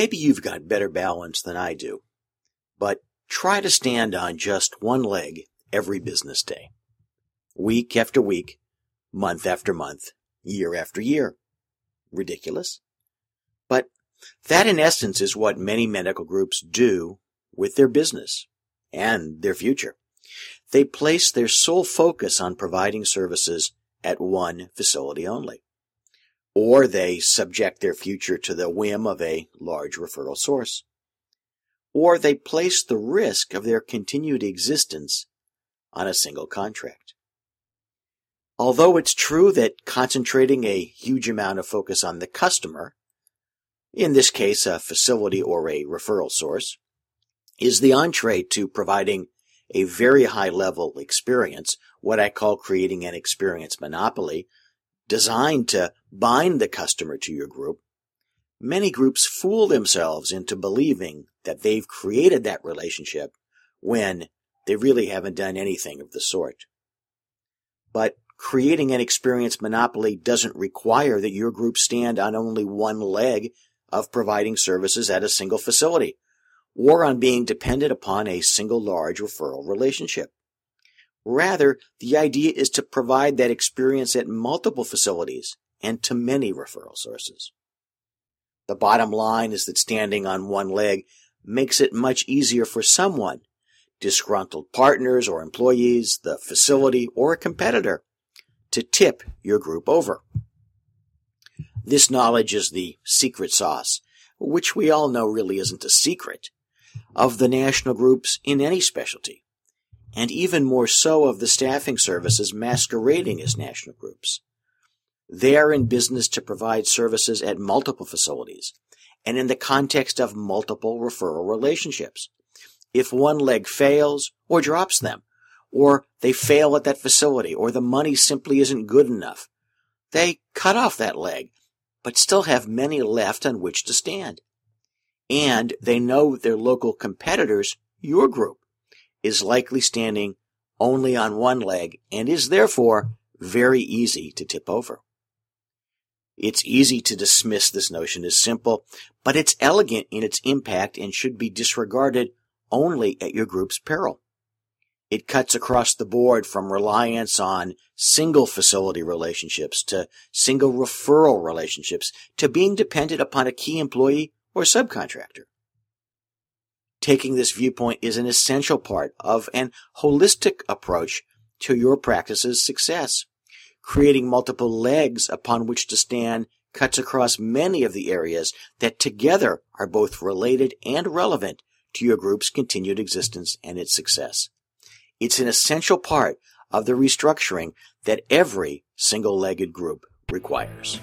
Maybe you've got better balance than I do, but try to stand on just one leg every business day. Week after week, month after month, year after year. Ridiculous? But that in essence is what many medical groups do with their business and their future. They place their sole focus on providing services at one facility only. Or they subject their future to the whim of a large referral source. Or they place the risk of their continued existence on a single contract. Although it's true that concentrating a huge amount of focus on the customer, in this case a facility or a referral source, is the entree to providing a very high level experience, what I call creating an experience monopoly, designed to bind the customer to your group, many groups fool themselves into believing that they've created that relationship when they really haven't done anything of the sort. But creating an experience monopoly doesn't require that your group stand on only one leg of providing services at a single facility or on being dependent upon a single large referral relationship. Rather, the idea is to provide that experience at multiple facilities and to many referral sources. The bottom line is that standing on one leg makes it much easier for someone, disgruntled partners or employees, the facility, or a competitor, to tip your group over. This knowledge is the secret sauce, which we all know really isn't a secret, of the national groups in any specialty, and even more so of the staffing services masquerading as national groups. They are in business to provide services at multiple facilities and in the context of multiple referral relationships. If one leg fails or drops them, or they fail at that facility, or the money simply isn't good enough, they cut off that leg, but still have many left on which to stand and they know their local competitors, your group, is likely standing only on one leg and is therefore very easy to tip over. It's easy to dismiss this notion as simple, but it's elegant in its impact and should be disregarded only at your group's peril. It cuts across the board from reliance on single facility relationships to single referral relationships to being dependent upon a key employee or subcontractor. Taking this viewpoint is an essential part of an holistic approach to your practice's success. Creating multiple legs upon which to stand cuts across many of the areas that together are both related and relevant to your group's continued existence and its success. It's an essential part of the restructuring that every single-legged group requires.